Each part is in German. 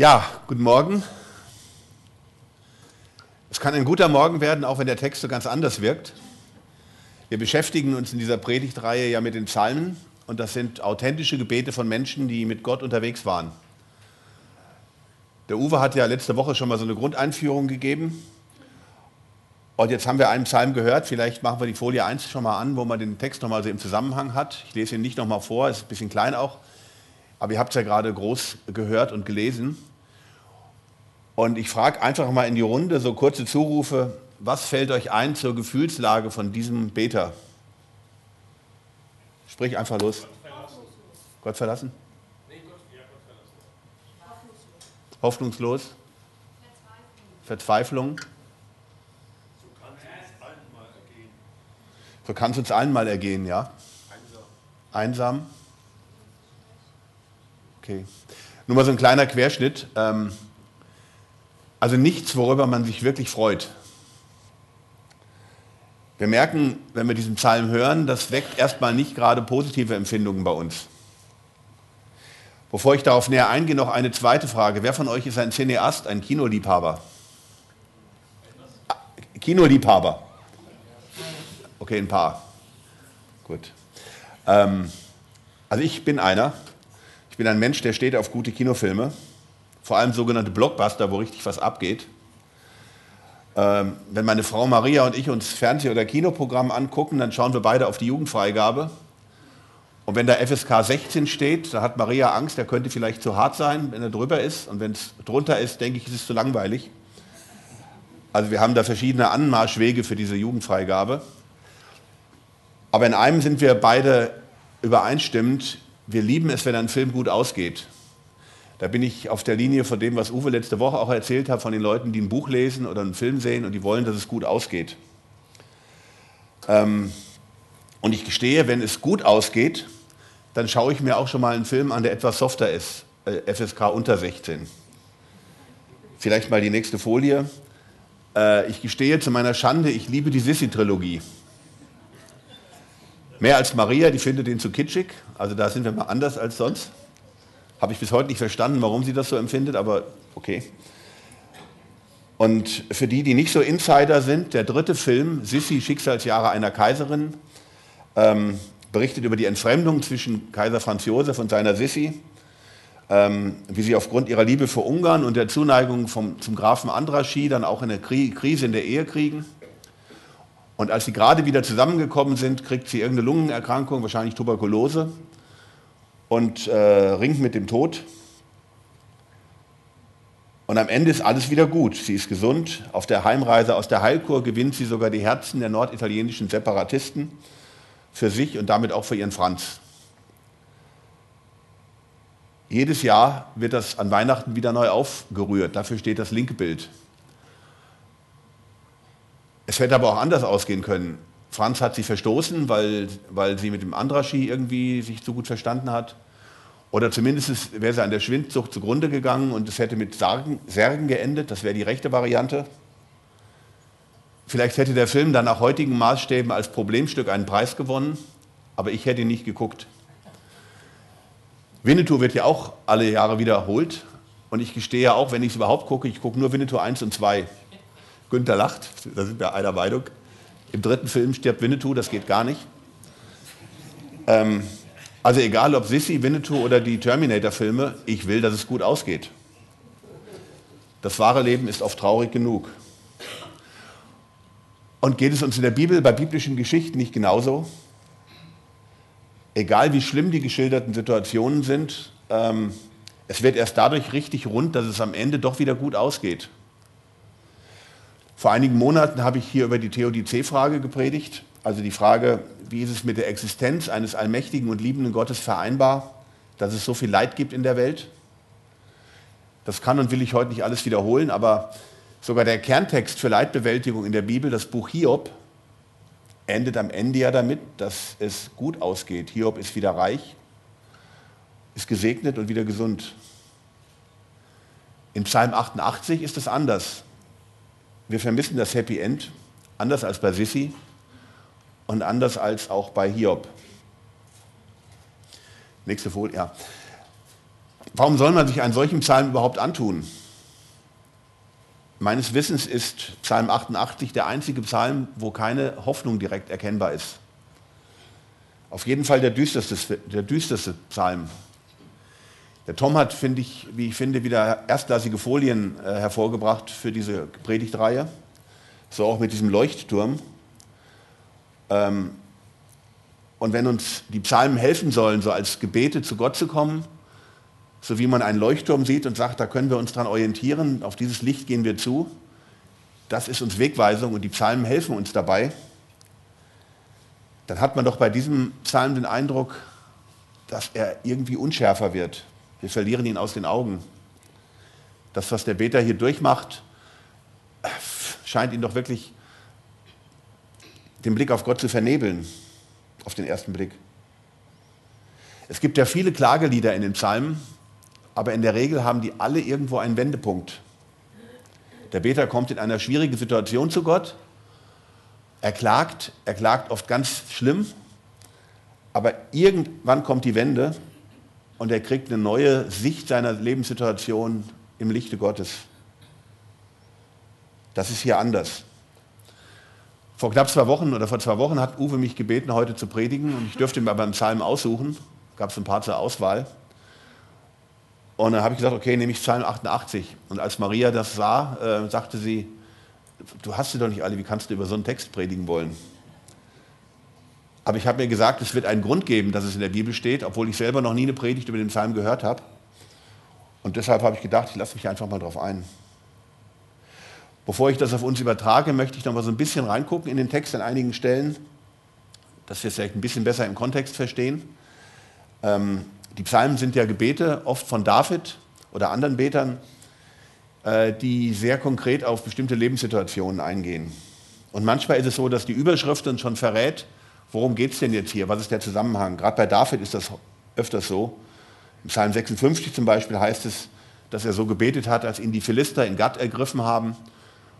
Ja, guten Morgen. Es kann ein guter Morgen werden, auch wenn der Text so ganz anders wirkt. Wir beschäftigen uns in dieser Predigtreihe ja mit den Psalmen und das sind authentische Gebete von Menschen, die mit Gott unterwegs waren. Der Uwe hat ja letzte Woche schon mal so eine Grundeinführung gegeben. Und jetzt haben wir einen Psalm gehört. Vielleicht machen wir die Folie 1 schon mal an, wo man den Text nochmal so im Zusammenhang hat. Ich lese ihn nicht nochmal vor, ist ein bisschen klein auch. Aber ihr habt es ja gerade groß gehört und gelesen. Und ich frage einfach mal in die Runde so kurze Zurufe, was fällt euch ein zur Gefühlslage von diesem Beter? Sprich einfach los. Gott verlassen? Hoffnungslos? Verzweiflung? So kann es uns allen mal ergehen, ja? Einsam. Okay. Nur mal so ein kleiner Querschnitt. Ähm, also nichts, worüber man sich wirklich freut. Wir merken, wenn wir diesen Psalm hören, das weckt erstmal nicht gerade positive Empfindungen bei uns. Bevor ich darauf näher eingehe, noch eine zweite Frage. Wer von euch ist ein Cineast, ein Kinoliebhaber? Kinoliebhaber. Okay, ein paar. Gut. Ähm, also ich bin einer. Ich bin ein Mensch, der steht auf gute Kinofilme vor allem sogenannte Blockbuster, wo richtig was abgeht. Ähm, wenn meine Frau Maria und ich uns Fernseh- oder Kinoprogramm angucken, dann schauen wir beide auf die Jugendfreigabe. Und wenn da FSK 16 steht, da hat Maria Angst, der könnte vielleicht zu hart sein, wenn er drüber ist. Und wenn es drunter ist, denke ich, ist es zu langweilig. Also wir haben da verschiedene Anmarschwege für diese Jugendfreigabe. Aber in einem sind wir beide übereinstimmend, wir lieben es, wenn ein Film gut ausgeht. Da bin ich auf der Linie von dem, was Uwe letzte Woche auch erzählt hat, von den Leuten, die ein Buch lesen oder einen Film sehen und die wollen, dass es gut ausgeht. Ähm, und ich gestehe, wenn es gut ausgeht, dann schaue ich mir auch schon mal einen Film an, der etwas softer ist, äh, FSK unter 16. Vielleicht mal die nächste Folie. Äh, ich gestehe zu meiner Schande, ich liebe die Sissi-Trilogie. Mehr als Maria, die findet den zu kitschig. Also da sind wir mal anders als sonst. Habe ich bis heute nicht verstanden, warum sie das so empfindet, aber okay. Und für die, die nicht so Insider sind, der dritte Film, Sissi, Schicksalsjahre einer Kaiserin, ähm, berichtet über die Entfremdung zwischen Kaiser Franz Josef und seiner Sissi, ähm, wie sie aufgrund ihrer Liebe für Ungarn und der Zuneigung vom, zum Grafen Andraschi dann auch eine Krie Krise in der Ehe kriegen. Und als sie gerade wieder zusammengekommen sind, kriegt sie irgendeine Lungenerkrankung, wahrscheinlich Tuberkulose, und äh, ringt mit dem Tod. Und am Ende ist alles wieder gut. Sie ist gesund. Auf der Heimreise aus der Heilkur gewinnt sie sogar die Herzen der norditalienischen Separatisten für sich und damit auch für ihren Franz. Jedes Jahr wird das an Weihnachten wieder neu aufgerührt. Dafür steht das linke Bild. Es hätte aber auch anders ausgehen können. Franz hat sie verstoßen, weil, weil sie mit dem Andraschi irgendwie sich zu gut verstanden hat. Oder zumindest wäre sie an der Schwindsucht zugrunde gegangen und es hätte mit Sargen, Särgen geendet. Das wäre die rechte Variante. Vielleicht hätte der Film dann nach heutigen Maßstäben als Problemstück einen Preis gewonnen, aber ich hätte ihn nicht geguckt. Winnetou wird ja auch alle Jahre wiederholt und ich gestehe ja auch, wenn ich es überhaupt gucke, ich gucke nur Winnetou 1 und 2. Günther lacht, da sind wir einer Meinung. Im dritten Film stirbt Winnetou, das geht gar nicht. Ähm, also egal ob Sissy, Winnetou oder die Terminator-Filme, ich will, dass es gut ausgeht. Das wahre Leben ist oft traurig genug. Und geht es uns in der Bibel, bei biblischen Geschichten nicht genauso? Egal wie schlimm die geschilderten Situationen sind, ähm, es wird erst dadurch richtig rund, dass es am Ende doch wieder gut ausgeht. Vor einigen Monaten habe ich hier über die Theodizee-Frage gepredigt, also die Frage, wie ist es mit der Existenz eines allmächtigen und liebenden Gottes vereinbar, dass es so viel Leid gibt in der Welt. Das kann und will ich heute nicht alles wiederholen, aber sogar der Kerntext für Leidbewältigung in der Bibel, das Buch Hiob, endet am Ende ja damit, dass es gut ausgeht. Hiob ist wieder reich, ist gesegnet und wieder gesund. In Psalm 88 ist es anders. Wir vermissen das Happy End, anders als bei Sissi und anders als auch bei Hiob. Nächste Folie, ja. Warum soll man sich einen solchen Psalm überhaupt antun? Meines Wissens ist Psalm 88 der einzige Psalm, wo keine Hoffnung direkt erkennbar ist. Auf jeden Fall der düsterste, der düsterste Psalm. Der Tom hat, finde ich, wie ich finde, wieder erstklassige Folien äh, hervorgebracht für diese Predigtreihe. So auch mit diesem Leuchtturm. Ähm, und wenn uns die Psalmen helfen sollen, so als Gebete zu Gott zu kommen, so wie man einen Leuchtturm sieht und sagt, da können wir uns dran orientieren, auf dieses Licht gehen wir zu. Das ist uns Wegweisung und die Psalmen helfen uns dabei. Dann hat man doch bei diesem Psalm den Eindruck, dass er irgendwie unschärfer wird. Wir verlieren ihn aus den Augen. Das, was der Beter hier durchmacht, scheint ihn doch wirklich den Blick auf Gott zu vernebeln, auf den ersten Blick. Es gibt ja viele Klagelieder in den Psalmen, aber in der Regel haben die alle irgendwo einen Wendepunkt. Der Beter kommt in einer schwierigen Situation zu Gott, er klagt, er klagt oft ganz schlimm, aber irgendwann kommt die Wende und er kriegt eine neue Sicht seiner Lebenssituation im Lichte Gottes. Das ist hier anders. Vor knapp zwei Wochen oder vor zwei Wochen hat Uwe mich gebeten, heute zu predigen und ich dürfte mir beim Psalm aussuchen. Gab es ein paar zur Auswahl. Und dann habe ich gesagt, okay, nehme ich Psalm 88. Und als Maria das sah, äh, sagte sie, du hast sie doch nicht alle, wie kannst du über so einen Text predigen wollen? Aber ich habe mir gesagt, es wird einen Grund geben, dass es in der Bibel steht, obwohl ich selber noch nie eine Predigt über den Psalm gehört habe. Und deshalb habe ich gedacht, ich lasse mich einfach mal drauf ein. Bevor ich das auf uns übertrage, möchte ich noch mal so ein bisschen reingucken in den Text an einigen Stellen, dass wir es vielleicht ein bisschen besser im Kontext verstehen. Ähm, die Psalmen sind ja Gebete, oft von David oder anderen Betern, äh, die sehr konkret auf bestimmte Lebenssituationen eingehen. Und manchmal ist es so, dass die Überschrift uns schon verrät, worum geht es denn jetzt hier, was ist der Zusammenhang. Gerade bei David ist das öfters so. Im Psalm 56 zum Beispiel heißt es, dass er so gebetet hat, als ihn die Philister in Gad ergriffen haben.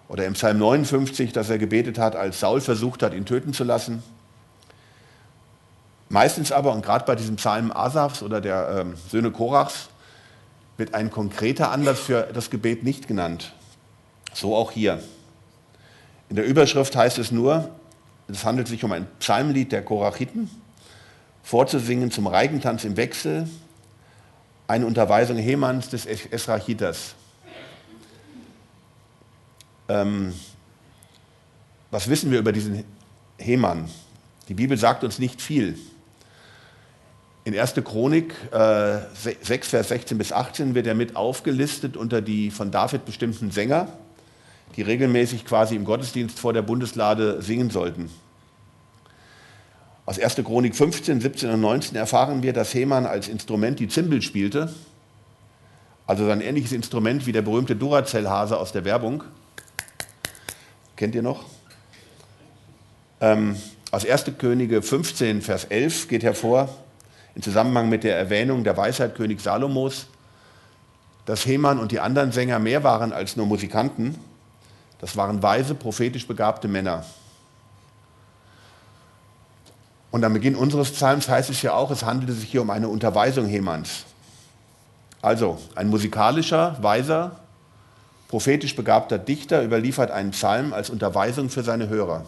Oder im Psalm 59, dass er gebetet hat, als Saul versucht hat, ihn töten zu lassen. Meistens aber, und gerade bei diesem Psalm Asafs oder der ähm, Söhne Korachs, wird ein konkreter Anlass für das Gebet nicht genannt. So auch hier. In der Überschrift heißt es nur, es handelt sich um ein Psalmlied der Korachiten, vorzusingen zum Reigentanz im Wechsel, eine Unterweisung Hemans des Esrachitas. Ähm, was wissen wir über diesen Heman? Die Bibel sagt uns nicht viel. In 1. Chronik äh, 6, Vers 16 bis 18 wird er mit aufgelistet unter die von David bestimmten Sänger, die regelmäßig quasi im Gottesdienst vor der Bundeslade singen sollten. Aus 1. Chronik 15, 17 und 19 erfahren wir, dass Heman als Instrument die Zimbel spielte, also ein ähnliches Instrument wie der berühmte Duracell-Hase aus der Werbung. Kennt ihr noch? Ähm, aus 1. Könige 15, Vers 11 geht hervor, im Zusammenhang mit der Erwähnung der Weisheit König Salomos, dass Heman und die anderen Sänger mehr waren als nur Musikanten. Das waren weise, prophetisch begabte Männer. Und am Beginn unseres Psalms heißt es ja auch, es handelte sich hier um eine Unterweisung Hemans. Also ein musikalischer, weiser, prophetisch begabter Dichter überliefert einen Psalm als Unterweisung für seine Hörer.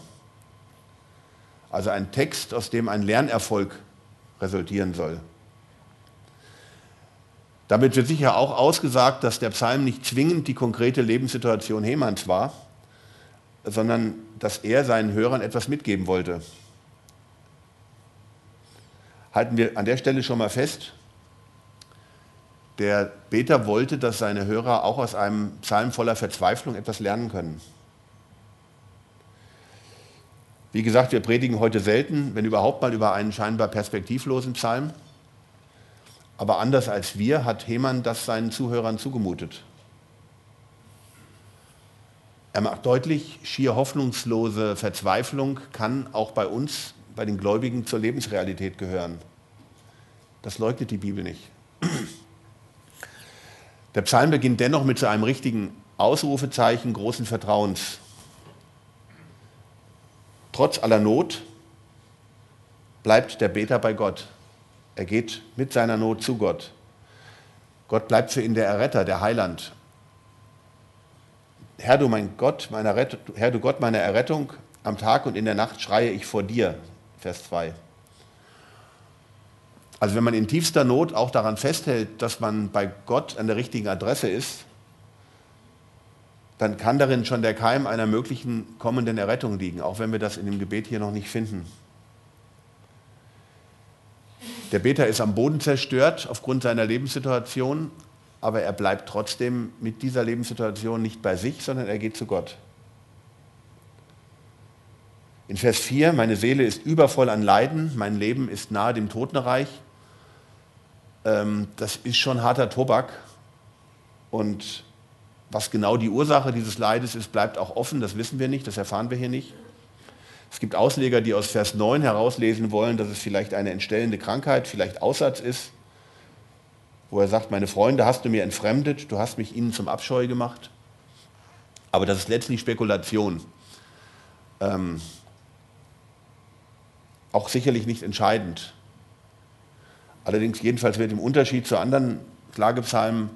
Also ein Text, aus dem ein Lernerfolg resultieren soll. Damit wird sicher auch ausgesagt, dass der Psalm nicht zwingend die konkrete Lebenssituation Hemans war, sondern dass er seinen Hörern etwas mitgeben wollte. Halten wir an der Stelle schon mal fest, der Beter wollte, dass seine Hörer auch aus einem Psalm voller Verzweiflung etwas lernen können. Wie gesagt, wir predigen heute selten, wenn überhaupt mal über einen scheinbar perspektivlosen Psalm. Aber anders als wir hat Hemann das seinen Zuhörern zugemutet. Er macht deutlich, schier hoffnungslose Verzweiflung kann auch bei uns, bei den Gläubigen, zur Lebensrealität gehören. Das leugnet die Bibel nicht. Der Psalm beginnt dennoch mit so einem richtigen Ausrufezeichen großen Vertrauens. Trotz aller Not bleibt der Beter bei Gott. Er geht mit seiner Not zu Gott. Gott bleibt für ihn der Erretter, der Heiland. Herr du mein Gott, meine Rettung, Herr du Gott meiner Errettung, am Tag und in der Nacht schreie ich vor dir. Vers 2. Also wenn man in tiefster Not auch daran festhält, dass man bei Gott an der richtigen Adresse ist, dann kann darin schon der Keim einer möglichen kommenden Errettung liegen, auch wenn wir das in dem Gebet hier noch nicht finden. Der Beter ist am Boden zerstört aufgrund seiner Lebenssituation, aber er bleibt trotzdem mit dieser Lebenssituation nicht bei sich, sondern er geht zu Gott. In Vers 4, meine Seele ist übervoll an Leiden, mein Leben ist nahe dem Totenreich. Ähm, das ist schon harter Tobak. Und was genau die Ursache dieses Leides ist, bleibt auch offen, das wissen wir nicht, das erfahren wir hier nicht. Es gibt Ausleger, die aus Vers 9 herauslesen wollen, dass es vielleicht eine entstellende Krankheit, vielleicht Aussatz ist, wo er sagt, meine Freunde hast du mir entfremdet, du hast mich ihnen zum Abscheu gemacht. Aber das ist letztlich Spekulation. Ähm, auch sicherlich nicht entscheidend. Allerdings jedenfalls wird im Unterschied zu anderen Klagepsalmen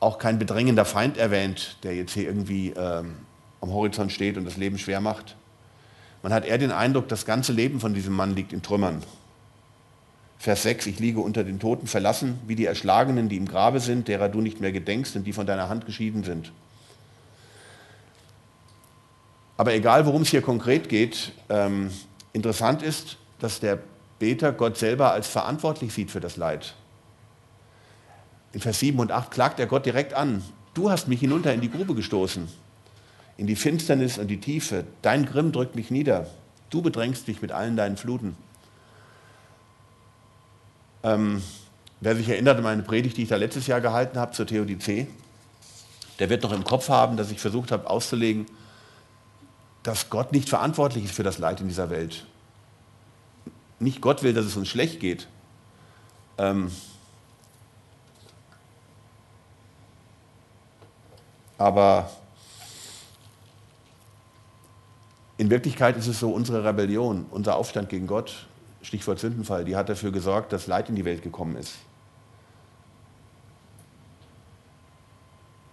auch kein bedrängender Feind erwähnt, der jetzt hier irgendwie ähm, am Horizont steht und das Leben schwer macht. Man hat eher den Eindruck, das ganze Leben von diesem Mann liegt in Trümmern. Vers 6, ich liege unter den Toten verlassen, wie die Erschlagenen, die im Grabe sind, derer du nicht mehr gedenkst und die von deiner Hand geschieden sind. Aber egal, worum es hier konkret geht, ähm, interessant ist, dass der Beter Gott selber als verantwortlich sieht für das Leid. In Vers 7 und 8 klagt er Gott direkt an. Du hast mich hinunter in die Grube gestoßen, in die Finsternis und die Tiefe. Dein Grimm drückt mich nieder. Du bedrängst mich mit allen deinen Fluten. Ähm, wer sich erinnert an meine Predigt, die ich da letztes Jahr gehalten habe zur Theodizee, der wird noch im Kopf haben, dass ich versucht habe auszulegen, dass Gott nicht verantwortlich ist für das Leid in dieser Welt. Nicht Gott will, dass es uns schlecht geht. Ähm, Aber in Wirklichkeit ist es so, unsere Rebellion, unser Aufstand gegen Gott, Stichwort Sündenfall, die hat dafür gesorgt, dass Leid in die Welt gekommen ist.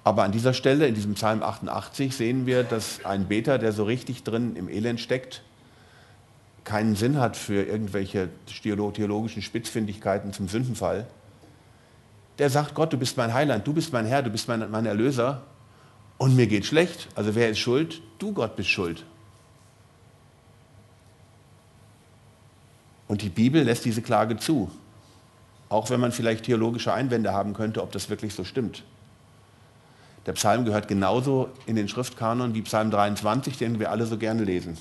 Aber an dieser Stelle, in diesem Psalm 88, sehen wir, dass ein Beter, der so richtig drin im Elend steckt, keinen Sinn hat für irgendwelche theologischen Spitzfindigkeiten zum Sündenfall. Der sagt, Gott, du bist mein Heiland, du bist mein Herr, du bist mein, mein Erlöser und mir geht schlecht. Also wer ist schuld? Du Gott bist schuld. Und die Bibel lässt diese Klage zu. Auch wenn man vielleicht theologische Einwände haben könnte, ob das wirklich so stimmt. Der Psalm gehört genauso in den Schriftkanon wie Psalm 23, den wir alle so gerne lesen.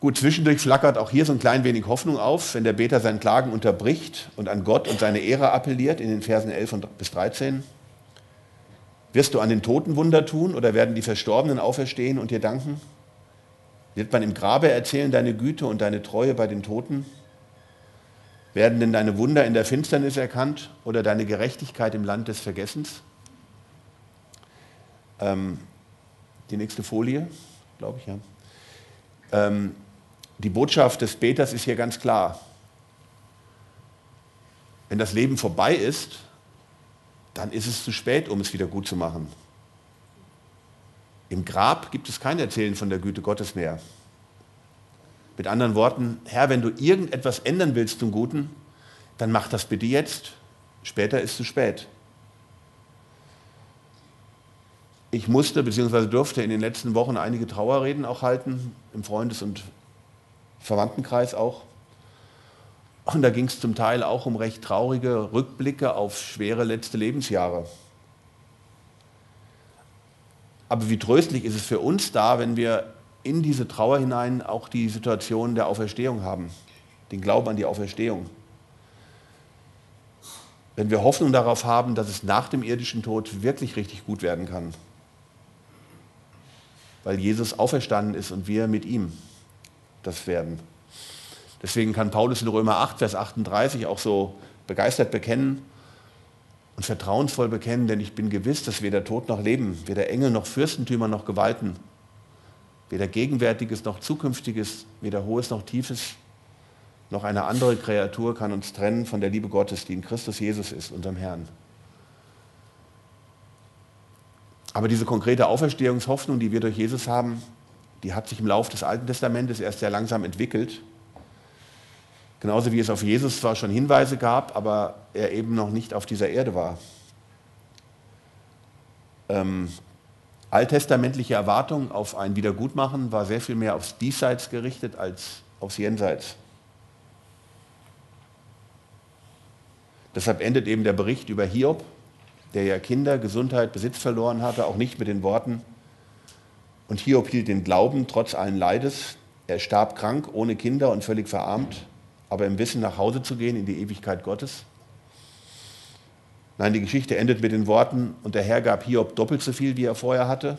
Gut, zwischendurch flackert auch hier so ein klein wenig Hoffnung auf, wenn der Beter sein Klagen unterbricht und an Gott und seine Ehre appelliert in den Versen 11 bis 13. Wirst du an den Toten Wunder tun oder werden die Verstorbenen auferstehen und dir danken? Wird man im Grabe erzählen deine Güte und deine Treue bei den Toten? Werden denn deine Wunder in der Finsternis erkannt oder deine Gerechtigkeit im Land des Vergessens? Ähm, die nächste Folie, glaube ich, ja. Ähm, die Botschaft des Beters ist hier ganz klar. Wenn das Leben vorbei ist, dann ist es zu spät, um es wieder gut zu machen. Im Grab gibt es kein Erzählen von der Güte Gottes mehr. Mit anderen Worten, Herr, wenn du irgendetwas ändern willst zum Guten, dann mach das bitte jetzt. Später ist zu spät. Ich musste bzw. durfte in den letzten Wochen einige Trauerreden auch halten, im Freundes- und Verwandtenkreis auch. Und da ging es zum Teil auch um recht traurige Rückblicke auf schwere letzte Lebensjahre. Aber wie tröstlich ist es für uns da, wenn wir in diese Trauer hinein auch die Situation der Auferstehung haben, den Glauben an die Auferstehung. Wenn wir Hoffnung darauf haben, dass es nach dem irdischen Tod wirklich richtig gut werden kann, weil Jesus auferstanden ist und wir mit ihm das werden. Deswegen kann Paulus in Römer 8, Vers 38 auch so begeistert bekennen und vertrauensvoll bekennen, denn ich bin gewiss, dass weder Tod noch Leben, weder Engel noch Fürstentümer noch Gewalten, weder Gegenwärtiges noch Zukünftiges, weder Hohes noch Tiefes, noch eine andere Kreatur kann uns trennen von der Liebe Gottes, die in Christus Jesus ist, unserem Herrn. Aber diese konkrete Auferstehungshoffnung, die wir durch Jesus haben, die hat sich im Laufe des Alten Testamentes erst sehr langsam entwickelt. Genauso wie es auf Jesus zwar schon Hinweise gab, aber er eben noch nicht auf dieser Erde war. Ähm, alttestamentliche Erwartung auf ein Wiedergutmachen war sehr viel mehr aufs Diesseits gerichtet als aufs Jenseits. Deshalb endet eben der Bericht über Hiob, der ja Kinder, Gesundheit, Besitz verloren hatte, auch nicht mit den Worten, und Hiob hielt den Glauben trotz allen Leides. Er starb krank, ohne Kinder und völlig verarmt, aber im Wissen nach Hause zu gehen in die Ewigkeit Gottes. Nein, die Geschichte endet mit den Worten, und der Herr gab Hiob doppelt so viel, wie er vorher hatte.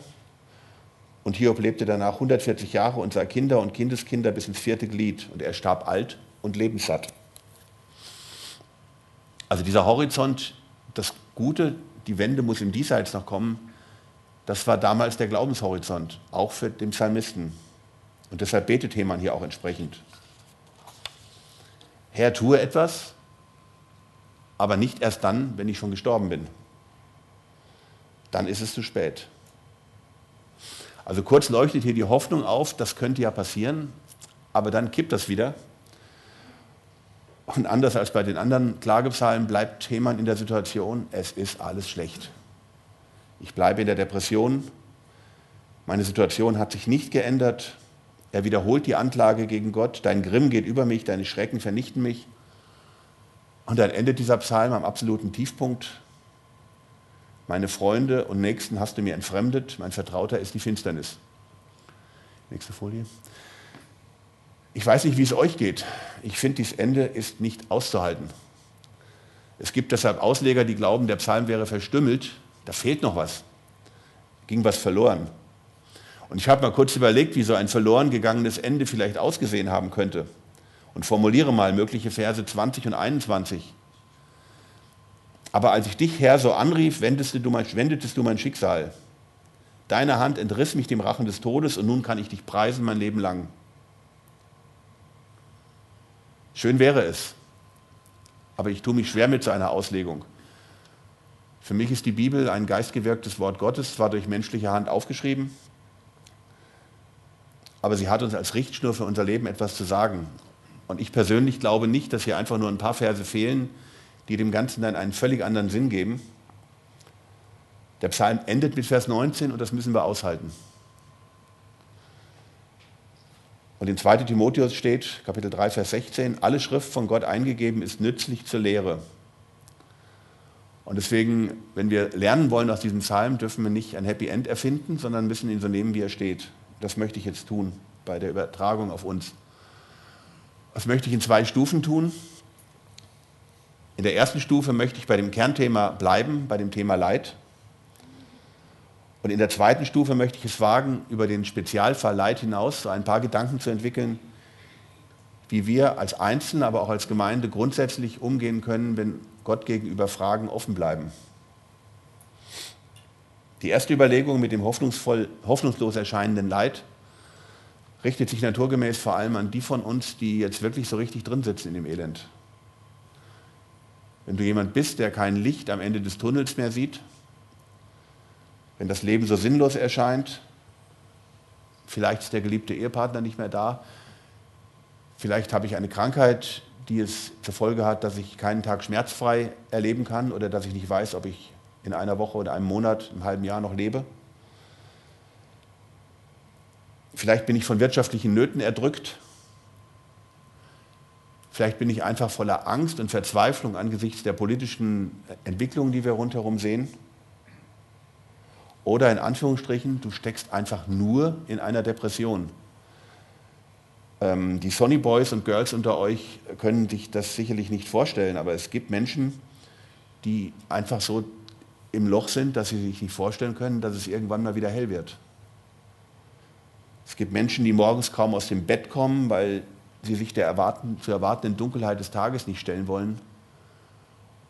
Und Hiob lebte danach 140 Jahre und sah Kinder und Kindeskinder bis ins vierte Glied. Und er starb alt und lebenssatt. Also dieser Horizont, das Gute, die Wende muss im Diesseits noch kommen, das war damals der Glaubenshorizont, auch für den Psalmisten. Und deshalb betet Hemann hier auch entsprechend. Herr, tue etwas, aber nicht erst dann, wenn ich schon gestorben bin. Dann ist es zu spät. Also kurz leuchtet hier die Hoffnung auf, das könnte ja passieren, aber dann kippt das wieder. Und anders als bei den anderen Klagepsalmen bleibt Hemann in der Situation, es ist alles schlecht. Ich bleibe in der Depression. Meine Situation hat sich nicht geändert. Er wiederholt die Anklage gegen Gott. Dein Grimm geht über mich, deine Schrecken vernichten mich. Und dann endet dieser Psalm am absoluten Tiefpunkt. Meine Freunde und Nächsten hast du mir entfremdet. Mein Vertrauter ist die Finsternis. Nächste Folie. Ich weiß nicht, wie es euch geht. Ich finde, dieses Ende ist nicht auszuhalten. Es gibt deshalb Ausleger, die glauben, der Psalm wäre verstümmelt. Da fehlt noch was. Ging was verloren. Und ich habe mal kurz überlegt, wie so ein verloren gegangenes Ende vielleicht ausgesehen haben könnte. Und formuliere mal mögliche Verse 20 und 21. Aber als ich dich, Herr, so anrief, wendetest du, mein, wendetest du mein Schicksal. Deine Hand entriss mich dem Rachen des Todes und nun kann ich dich preisen mein Leben lang. Schön wäre es, aber ich tue mich schwer mit so einer Auslegung. Für mich ist die Bibel ein geistgewirktes Wort Gottes, zwar durch menschliche Hand aufgeschrieben, aber sie hat uns als Richtschnur für unser Leben etwas zu sagen. Und ich persönlich glaube nicht, dass hier einfach nur ein paar Verse fehlen, die dem Ganzen dann einen völlig anderen Sinn geben. Der Psalm endet mit Vers 19 und das müssen wir aushalten. Und in 2 Timotheus steht, Kapitel 3, Vers 16, alle Schrift von Gott eingegeben ist nützlich zur Lehre, und deswegen, wenn wir lernen wollen aus diesem Psalm, dürfen wir nicht ein Happy End erfinden, sondern müssen ihn so nehmen, wie er steht. Das möchte ich jetzt tun bei der Übertragung auf uns. Das möchte ich in zwei Stufen tun. In der ersten Stufe möchte ich bei dem Kernthema bleiben, bei dem Thema Leid. Und in der zweiten Stufe möchte ich es wagen, über den Spezialfall Leid hinaus so ein paar Gedanken zu entwickeln, wie wir als Einzelne, aber auch als Gemeinde grundsätzlich umgehen können, wenn Gott gegenüber Fragen offen bleiben. Die erste Überlegung mit dem hoffnungsvoll, hoffnungslos erscheinenden Leid richtet sich naturgemäß vor allem an die von uns, die jetzt wirklich so richtig drin sitzen in dem Elend. Wenn du jemand bist, der kein Licht am Ende des Tunnels mehr sieht, wenn das Leben so sinnlos erscheint, vielleicht ist der geliebte Ehepartner nicht mehr da, vielleicht habe ich eine Krankheit, die es zur Folge hat, dass ich keinen Tag schmerzfrei erleben kann oder dass ich nicht weiß, ob ich in einer Woche oder einem Monat, einem halben Jahr noch lebe. Vielleicht bin ich von wirtschaftlichen Nöten erdrückt. Vielleicht bin ich einfach voller Angst und Verzweiflung angesichts der politischen Entwicklungen, die wir rundherum sehen. Oder in Anführungsstrichen, du steckst einfach nur in einer Depression. Ähm, die Sonny Boys und Girls unter euch können sich das sicherlich nicht vorstellen, aber es gibt Menschen, die einfach so im Loch sind, dass sie sich nicht vorstellen können, dass es irgendwann mal wieder hell wird. Es gibt Menschen, die morgens kaum aus dem Bett kommen, weil sie sich der erwarten, zu erwartenden Dunkelheit des Tages nicht stellen wollen.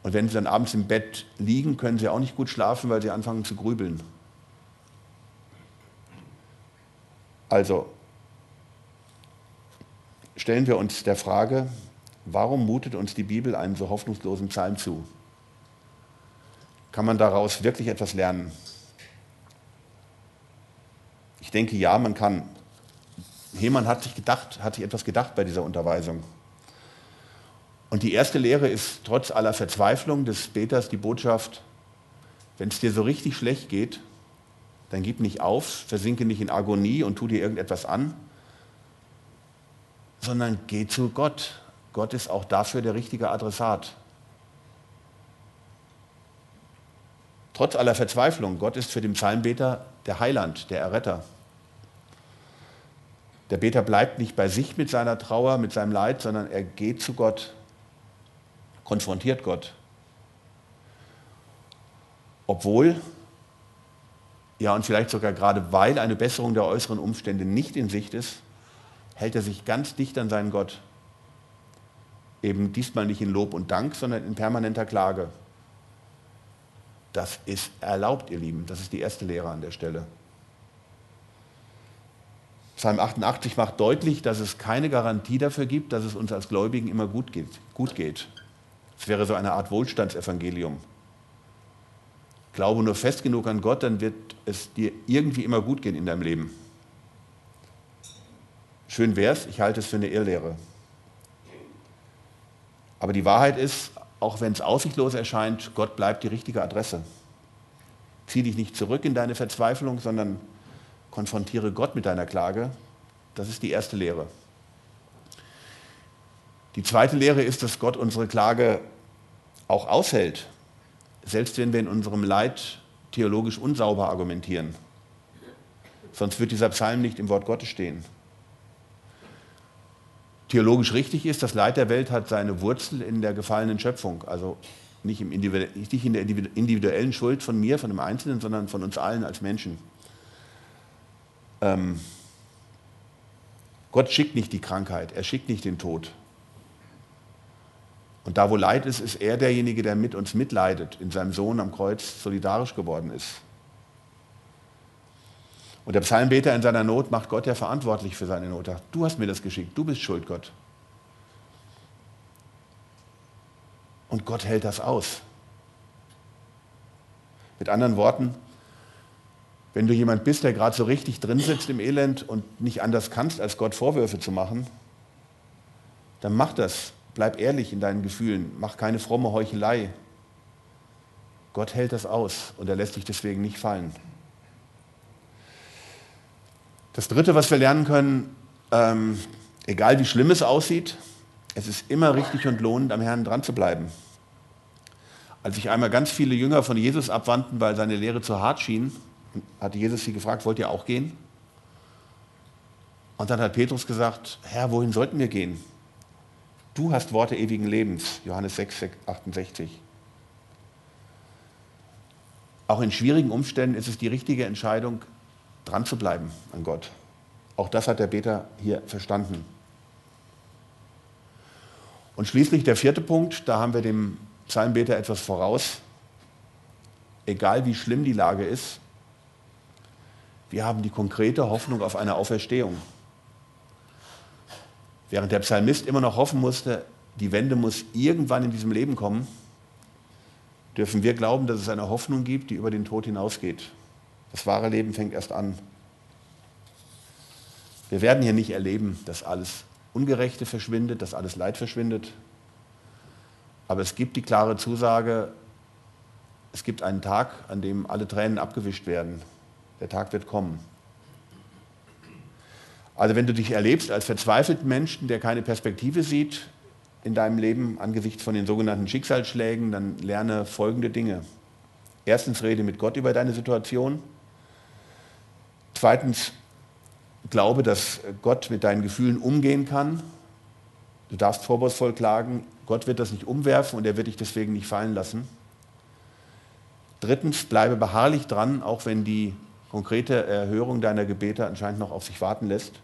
Und wenn sie dann abends im Bett liegen, können sie auch nicht gut schlafen, weil sie anfangen zu grübeln. Also stellen wir uns der Frage, warum mutet uns die Bibel einen so hoffnungslosen Psalm zu? Kann man daraus wirklich etwas lernen? Ich denke ja, man kann. Hemann hat sich, gedacht, hat sich etwas gedacht bei dieser Unterweisung. Und die erste Lehre ist trotz aller Verzweiflung des Beters die Botschaft, wenn es dir so richtig schlecht geht, dann gib nicht auf, versinke nicht in Agonie und tu dir irgendetwas an, sondern geh zu Gott. Gott ist auch dafür der richtige Adressat. Trotz aller Verzweiflung, Gott ist für den Psalmbeter der Heiland, der Erretter. Der Beter bleibt nicht bei sich mit seiner Trauer, mit seinem Leid, sondern er geht zu Gott konfrontiert Gott. Obwohl, ja und vielleicht sogar gerade weil eine Besserung der äußeren Umstände nicht in Sicht ist, hält er sich ganz dicht an seinen Gott. Eben diesmal nicht in Lob und Dank, sondern in permanenter Klage. Das ist erlaubt, ihr Lieben. Das ist die erste Lehre an der Stelle. Psalm 88 macht deutlich, dass es keine Garantie dafür gibt, dass es uns als Gläubigen immer gut geht. Gut geht. Es wäre so eine Art Wohlstandsevangelium. Glaube nur fest genug an Gott, dann wird es dir irgendwie immer gut gehen in deinem Leben. Schön wär's, ich halte es für eine Irrlehre. Aber die Wahrheit ist, auch wenn es aussichtlos erscheint, Gott bleibt die richtige Adresse. Zieh dich nicht zurück in deine Verzweiflung, sondern konfrontiere Gott mit deiner Klage. Das ist die erste Lehre. Die zweite Lehre ist, dass Gott unsere Klage auch aushält, selbst wenn wir in unserem Leid theologisch unsauber argumentieren. Sonst wird dieser Psalm nicht im Wort Gottes stehen. Theologisch richtig ist, das Leid der Welt hat seine Wurzel in der gefallenen Schöpfung, also nicht, im nicht in der individuellen Schuld von mir, von dem Einzelnen, sondern von uns allen als Menschen. Ähm, Gott schickt nicht die Krankheit, er schickt nicht den Tod. Und da, wo Leid ist, ist er derjenige, der mit uns mitleidet, in seinem Sohn am Kreuz solidarisch geworden ist. Und der Psalmbeter in seiner Not macht Gott ja verantwortlich für seine Not. Du hast mir das geschickt, du bist schuld, Gott. Und Gott hält das aus. Mit anderen Worten, wenn du jemand bist, der gerade so richtig drin sitzt im Elend und nicht anders kannst, als Gott Vorwürfe zu machen, dann mach das. Bleib ehrlich in deinen Gefühlen, mach keine fromme Heuchelei. Gott hält das aus und er lässt dich deswegen nicht fallen. Das Dritte, was wir lernen können, ähm, egal wie schlimm es aussieht, es ist immer richtig und lohnend, am Herrn dran zu bleiben. Als sich einmal ganz viele Jünger von Jesus abwandten, weil seine Lehre zu hart schien, hatte Jesus sie gefragt, wollt ihr auch gehen? Und dann hat Petrus gesagt, Herr, wohin sollten wir gehen? Du hast Worte ewigen Lebens, Johannes 6, 68. Auch in schwierigen Umständen ist es die richtige Entscheidung, dran zu bleiben an Gott. Auch das hat der Beter hier verstanden. Und schließlich der vierte Punkt, da haben wir dem Psalmbeter etwas voraus. Egal wie schlimm die Lage ist, wir haben die konkrete Hoffnung auf eine Auferstehung. Während der Psalmist immer noch hoffen musste, die Wende muss irgendwann in diesem Leben kommen, dürfen wir glauben, dass es eine Hoffnung gibt, die über den Tod hinausgeht. Das wahre Leben fängt erst an. Wir werden hier nicht erleben, dass alles Ungerechte verschwindet, dass alles Leid verschwindet. Aber es gibt die klare Zusage, es gibt einen Tag, an dem alle Tränen abgewischt werden. Der Tag wird kommen. Also wenn du dich erlebst als verzweifelten Menschen, der keine Perspektive sieht in deinem Leben angesichts von den sogenannten Schicksalsschlägen, dann lerne folgende Dinge. Erstens rede mit Gott über deine Situation. Zweitens glaube, dass Gott mit deinen Gefühlen umgehen kann. Du darfst vorwurfsvoll klagen. Gott wird das nicht umwerfen und er wird dich deswegen nicht fallen lassen. Drittens, bleibe beharrlich dran, auch wenn die konkrete Erhörung deiner Gebete anscheinend noch auf sich warten lässt.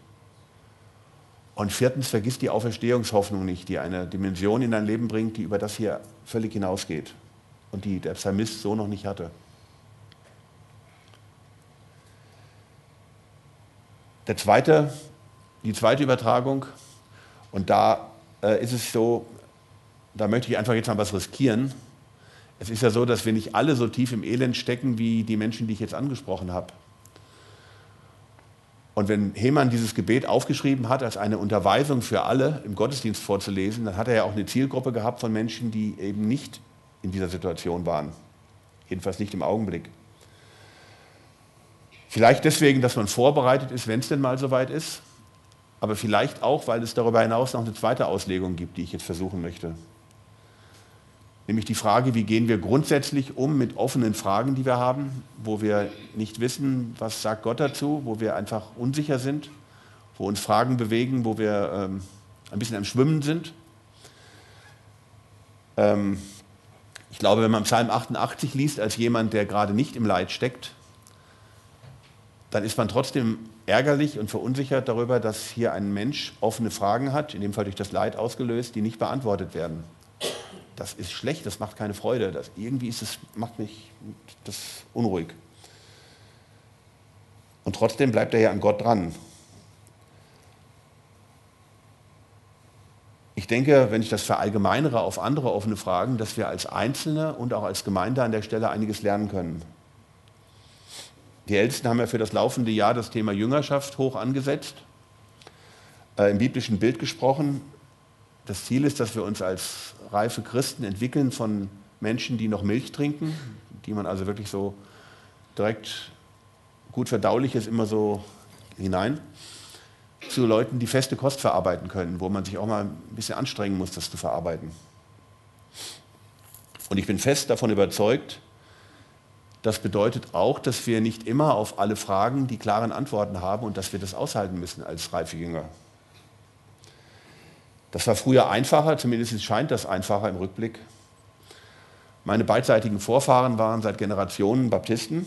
Und viertens, vergiss die Auferstehungshoffnung nicht, die eine Dimension in dein Leben bringt, die über das hier völlig hinausgeht und die der Psalmist so noch nicht hatte. Der zweite, die zweite Übertragung, und da äh, ist es so, da möchte ich einfach jetzt mal was riskieren. Es ist ja so, dass wir nicht alle so tief im Elend stecken wie die Menschen, die ich jetzt angesprochen habe. Und wenn Hemann dieses Gebet aufgeschrieben hat, als eine Unterweisung für alle im Gottesdienst vorzulesen, dann hat er ja auch eine Zielgruppe gehabt von Menschen, die eben nicht in dieser Situation waren. Jedenfalls nicht im Augenblick. Vielleicht deswegen, dass man vorbereitet ist, wenn es denn mal soweit ist, aber vielleicht auch, weil es darüber hinaus noch eine zweite Auslegung gibt, die ich jetzt versuchen möchte. Nämlich die Frage, wie gehen wir grundsätzlich um mit offenen Fragen, die wir haben, wo wir nicht wissen, was sagt Gott dazu, wo wir einfach unsicher sind, wo uns Fragen bewegen, wo wir ähm, ein bisschen am Schwimmen sind. Ähm, ich glaube, wenn man Psalm 88 liest als jemand, der gerade nicht im Leid steckt, dann ist man trotzdem ärgerlich und verunsichert darüber, dass hier ein Mensch offene Fragen hat, in dem Fall durch das Leid ausgelöst, die nicht beantwortet werden das ist schlecht, das macht keine Freude. Das, irgendwie ist es, macht mich das unruhig. Und trotzdem bleibt er ja an Gott dran. Ich denke, wenn ich das verallgemeinere auf andere offene Fragen, dass wir als Einzelne und auch als Gemeinde an der Stelle einiges lernen können. Die Ältesten haben ja für das laufende Jahr das Thema Jüngerschaft hoch angesetzt, äh, im biblischen Bild gesprochen. Das Ziel ist, dass wir uns als reife Christen entwickeln von Menschen, die noch Milch trinken, die man also wirklich so direkt gut verdaulich ist, immer so hinein, zu Leuten, die feste Kost verarbeiten können, wo man sich auch mal ein bisschen anstrengen muss, das zu verarbeiten. Und ich bin fest davon überzeugt, das bedeutet auch, dass wir nicht immer auf alle Fragen die klaren Antworten haben und dass wir das aushalten müssen als reife Jünger. Das war früher einfacher, zumindest scheint das einfacher im Rückblick. Meine beidseitigen Vorfahren waren seit Generationen Baptisten.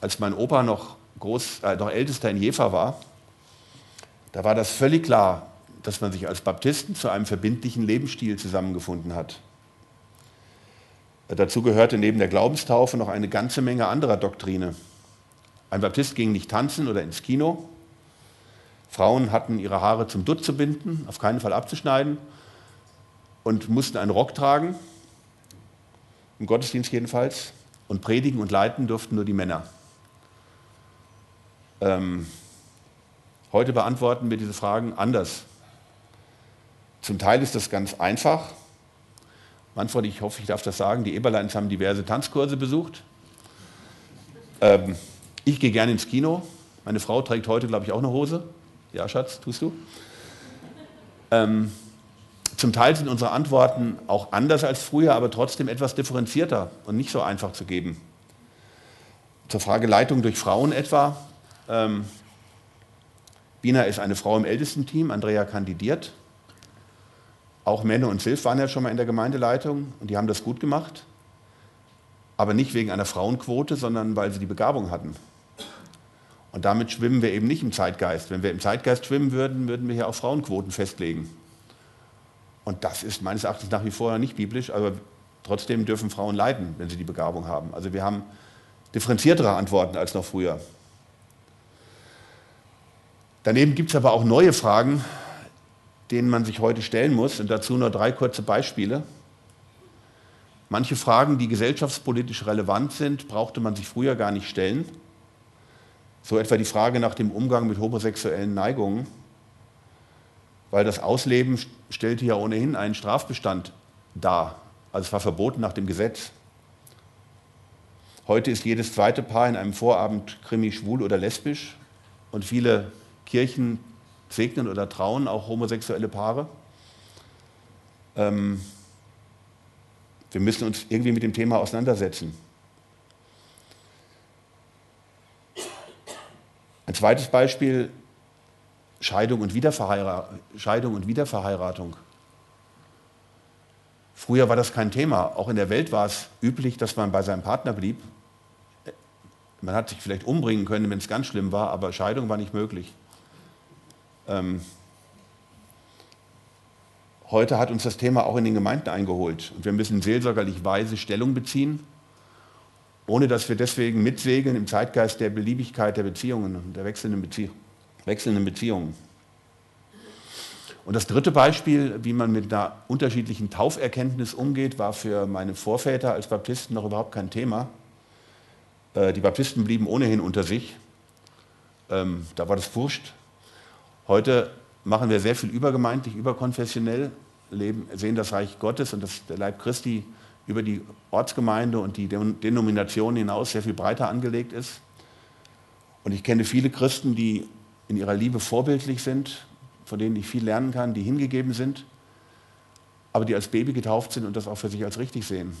Als mein Opa noch, groß, äh, noch ältester in Jever war, da war das völlig klar, dass man sich als Baptisten zu einem verbindlichen Lebensstil zusammengefunden hat. Dazu gehörte neben der Glaubenstaufe noch eine ganze Menge anderer Doktrine. Ein Baptist ging nicht tanzen oder ins Kino, Frauen hatten ihre Haare zum Dutt zu binden, auf keinen Fall abzuschneiden und mussten einen Rock tragen, im Gottesdienst jedenfalls. Und predigen und leiten durften nur die Männer. Ähm, heute beantworten wir diese Fragen anders. Zum Teil ist das ganz einfach. Manfred, ich hoffe, ich darf das sagen, die Eberleins haben diverse Tanzkurse besucht. Ähm, ich gehe gerne ins Kino. Meine Frau trägt heute, glaube ich, auch eine Hose. Ja, Schatz, tust du? Ähm, zum Teil sind unsere Antworten auch anders als früher, aber trotzdem etwas differenzierter und nicht so einfach zu geben. Zur Frage Leitung durch Frauen etwa. Ähm, Bina ist eine Frau im Ältestenteam, Andrea kandidiert. Auch Menne und Silf waren ja schon mal in der Gemeindeleitung und die haben das gut gemacht. Aber nicht wegen einer Frauenquote, sondern weil sie die Begabung hatten. Und damit schwimmen wir eben nicht im Zeitgeist. Wenn wir im Zeitgeist schwimmen würden, würden wir hier auch Frauenquoten festlegen. Und das ist meines Erachtens nach wie vor nicht biblisch, aber trotzdem dürfen Frauen leiden, wenn sie die Begabung haben. Also wir haben differenziertere Antworten als noch früher. Daneben gibt es aber auch neue Fragen, denen man sich heute stellen muss. Und dazu nur drei kurze Beispiele. Manche Fragen, die gesellschaftspolitisch relevant sind, brauchte man sich früher gar nicht stellen. So etwa die Frage nach dem Umgang mit homosexuellen Neigungen, weil das Ausleben stellte ja ohnehin einen Strafbestand dar. Also es war verboten nach dem Gesetz. Heute ist jedes zweite Paar in einem Vorabend krimi schwul oder lesbisch und viele Kirchen segnen oder trauen auch homosexuelle Paare. Ähm, wir müssen uns irgendwie mit dem Thema auseinandersetzen. Ein zweites Beispiel, Scheidung und, Scheidung und Wiederverheiratung. Früher war das kein Thema. Auch in der Welt war es üblich, dass man bei seinem Partner blieb. Man hat sich vielleicht umbringen können, wenn es ganz schlimm war, aber Scheidung war nicht möglich. Ähm, heute hat uns das Thema auch in den Gemeinden eingeholt und wir müssen seelsorgerlich weise Stellung beziehen ohne dass wir deswegen mitsegeln im Zeitgeist der Beliebigkeit der Beziehungen und der wechselnden, Bezie wechselnden Beziehungen. Und das dritte Beispiel, wie man mit einer unterschiedlichen Tauferkenntnis umgeht, war für meine Vorväter als Baptisten noch überhaupt kein Thema. Äh, die Baptisten blieben ohnehin unter sich. Ähm, da war das wurscht. Heute machen wir sehr viel übergemeindlich, überkonfessionell, leben, sehen das Reich Gottes und das, der Leib Christi über die Ortsgemeinde und die Denomination hinaus sehr viel breiter angelegt ist. Und ich kenne viele Christen, die in ihrer Liebe vorbildlich sind, von denen ich viel lernen kann, die hingegeben sind, aber die als Baby getauft sind und das auch für sich als richtig sehen.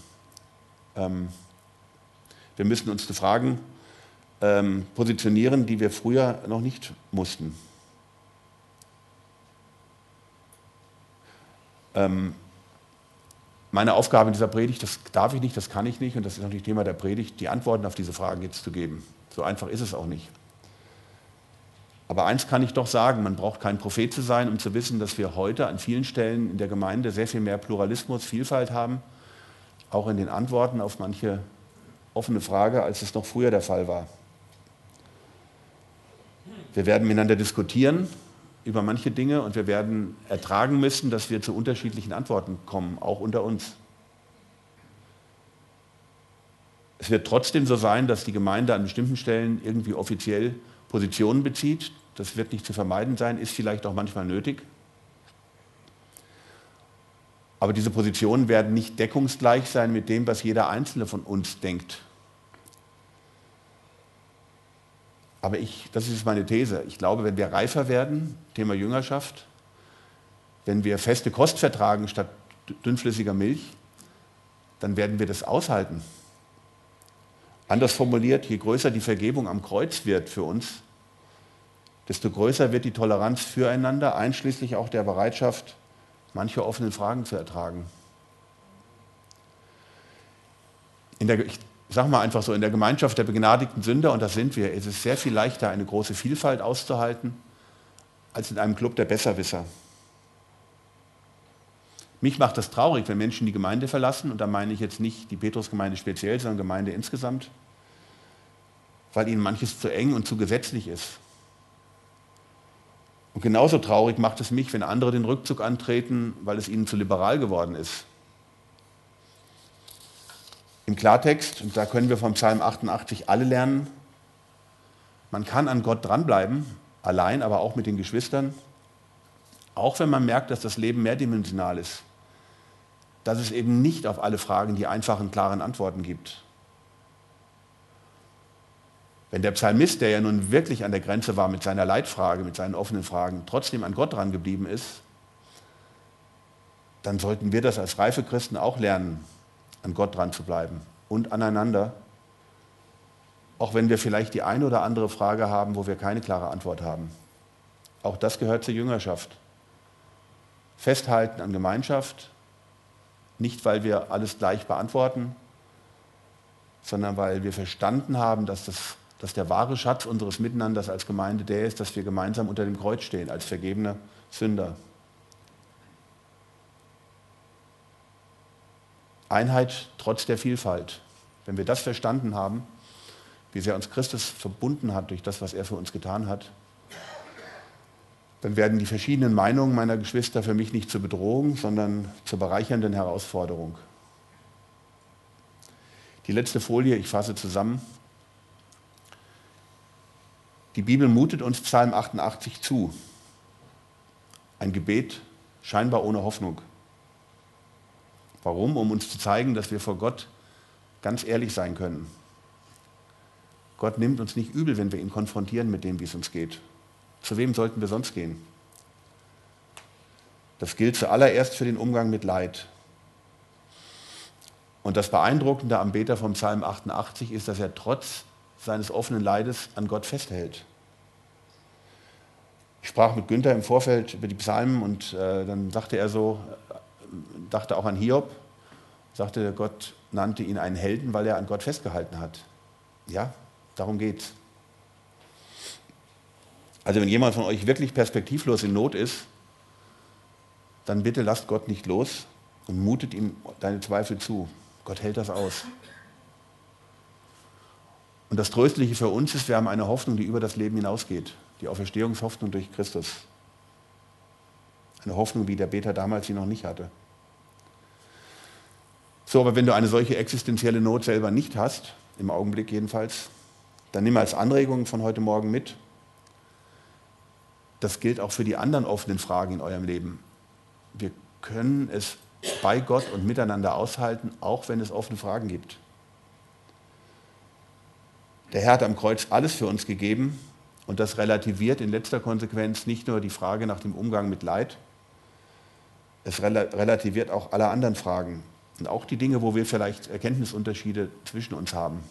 Ähm, wir müssen uns die Fragen ähm, positionieren, die wir früher noch nicht mussten. Ähm, meine Aufgabe in dieser Predigt, das darf ich nicht, das kann ich nicht und das ist nicht Thema der Predigt, die Antworten auf diese Fragen jetzt zu geben. So einfach ist es auch nicht. Aber eins kann ich doch sagen, man braucht kein Prophet zu sein, um zu wissen, dass wir heute an vielen Stellen in der Gemeinde sehr viel mehr Pluralismus, Vielfalt haben, auch in den Antworten auf manche offene Frage, als es noch früher der Fall war. Wir werden miteinander diskutieren über manche Dinge und wir werden ertragen müssen, dass wir zu unterschiedlichen Antworten kommen, auch unter uns. Es wird trotzdem so sein, dass die Gemeinde an bestimmten Stellen irgendwie offiziell Positionen bezieht. Das wird nicht zu vermeiden sein, ist vielleicht auch manchmal nötig. Aber diese Positionen werden nicht deckungsgleich sein mit dem, was jeder Einzelne von uns denkt. Aber ich, das ist meine These, ich glaube, wenn wir reifer werden, Thema Jüngerschaft, wenn wir feste Kost vertragen statt dünnflüssiger Milch, dann werden wir das aushalten. Anders formuliert, je größer die Vergebung am Kreuz wird für uns, desto größer wird die Toleranz füreinander, einschließlich auch der Bereitschaft, manche offenen Fragen zu ertragen. In der, ich sage mal einfach so, in der Gemeinschaft der begnadigten Sünder, und das sind wir, ist es sehr viel leichter, eine große Vielfalt auszuhalten, als in einem Club der Besserwisser. Mich macht das traurig, wenn Menschen die Gemeinde verlassen, und da meine ich jetzt nicht die Petrusgemeinde speziell, sondern Gemeinde insgesamt, weil ihnen manches zu eng und zu gesetzlich ist. Und genauso traurig macht es mich, wenn andere den Rückzug antreten, weil es ihnen zu liberal geworden ist. Im Klartext, und da können wir vom Psalm 88 alle lernen, man kann an Gott dranbleiben, allein, aber auch mit den Geschwistern, auch wenn man merkt, dass das Leben mehrdimensional ist, dass es eben nicht auf alle Fragen die einfachen, klaren Antworten gibt. Wenn der Psalmist, der ja nun wirklich an der Grenze war mit seiner Leitfrage, mit seinen offenen Fragen, trotzdem an Gott dran geblieben ist, dann sollten wir das als reife Christen auch lernen, an Gott dran zu bleiben und aneinander, auch wenn wir vielleicht die eine oder andere Frage haben, wo wir keine klare Antwort haben. Auch das gehört zur Jüngerschaft. Festhalten an Gemeinschaft, nicht weil wir alles gleich beantworten, sondern weil wir verstanden haben, dass das dass der wahre Schatz unseres Miteinanders als Gemeinde der ist, dass wir gemeinsam unter dem Kreuz stehen, als vergebene Sünder. Einheit trotz der Vielfalt. Wenn wir das verstanden haben, wie sehr uns Christus verbunden hat durch das, was er für uns getan hat, dann werden die verschiedenen Meinungen meiner Geschwister für mich nicht zur Bedrohung, sondern zur bereichernden Herausforderung. Die letzte Folie, ich fasse zusammen. Die Bibel mutet uns Psalm 88 zu. Ein Gebet scheinbar ohne Hoffnung. Warum? Um uns zu zeigen, dass wir vor Gott ganz ehrlich sein können. Gott nimmt uns nicht übel, wenn wir ihn konfrontieren mit dem, wie es uns geht. Zu wem sollten wir sonst gehen? Das gilt zuallererst für den Umgang mit Leid. Und das Beeindruckende am Beter vom Psalm 88 ist, dass er trotz seines offenen Leides an Gott festhält. Ich sprach mit Günther im Vorfeld über die Psalmen und äh, dann sagte er so, dachte auch an Hiob, sagte, Gott nannte ihn einen Helden, weil er an Gott festgehalten hat. Ja, darum geht's. Also wenn jemand von euch wirklich perspektivlos in Not ist, dann bitte lasst Gott nicht los und mutet ihm deine Zweifel zu. Gott hält das aus. Und das Tröstliche für uns ist, wir haben eine Hoffnung, die über das Leben hinausgeht. Die Auferstehungshoffnung durch Christus. Eine Hoffnung, wie der Beter damals sie noch nicht hatte. So, aber wenn du eine solche existenzielle Not selber nicht hast, im Augenblick jedenfalls, dann nimm als Anregung von heute Morgen mit. Das gilt auch für die anderen offenen Fragen in eurem Leben. Wir können es bei Gott und miteinander aushalten, auch wenn es offene Fragen gibt. Der Herr hat am Kreuz alles für uns gegeben und das relativiert in letzter Konsequenz nicht nur die Frage nach dem Umgang mit Leid, es relativiert auch alle anderen Fragen und auch die Dinge, wo wir vielleicht Erkenntnisunterschiede zwischen uns haben.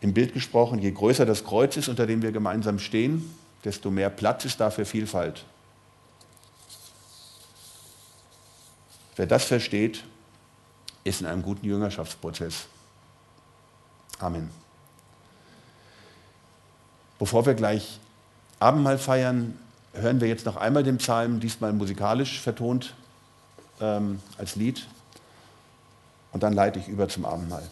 Im Bild gesprochen, je größer das Kreuz ist, unter dem wir gemeinsam stehen, desto mehr Platz ist da für Vielfalt. Wer das versteht, ist in einem guten Jüngerschaftsprozess. Amen. Bevor wir gleich Abendmahl feiern, hören wir jetzt noch einmal den Psalm, diesmal musikalisch vertont ähm, als Lied. Und dann leite ich über zum Abendmahl.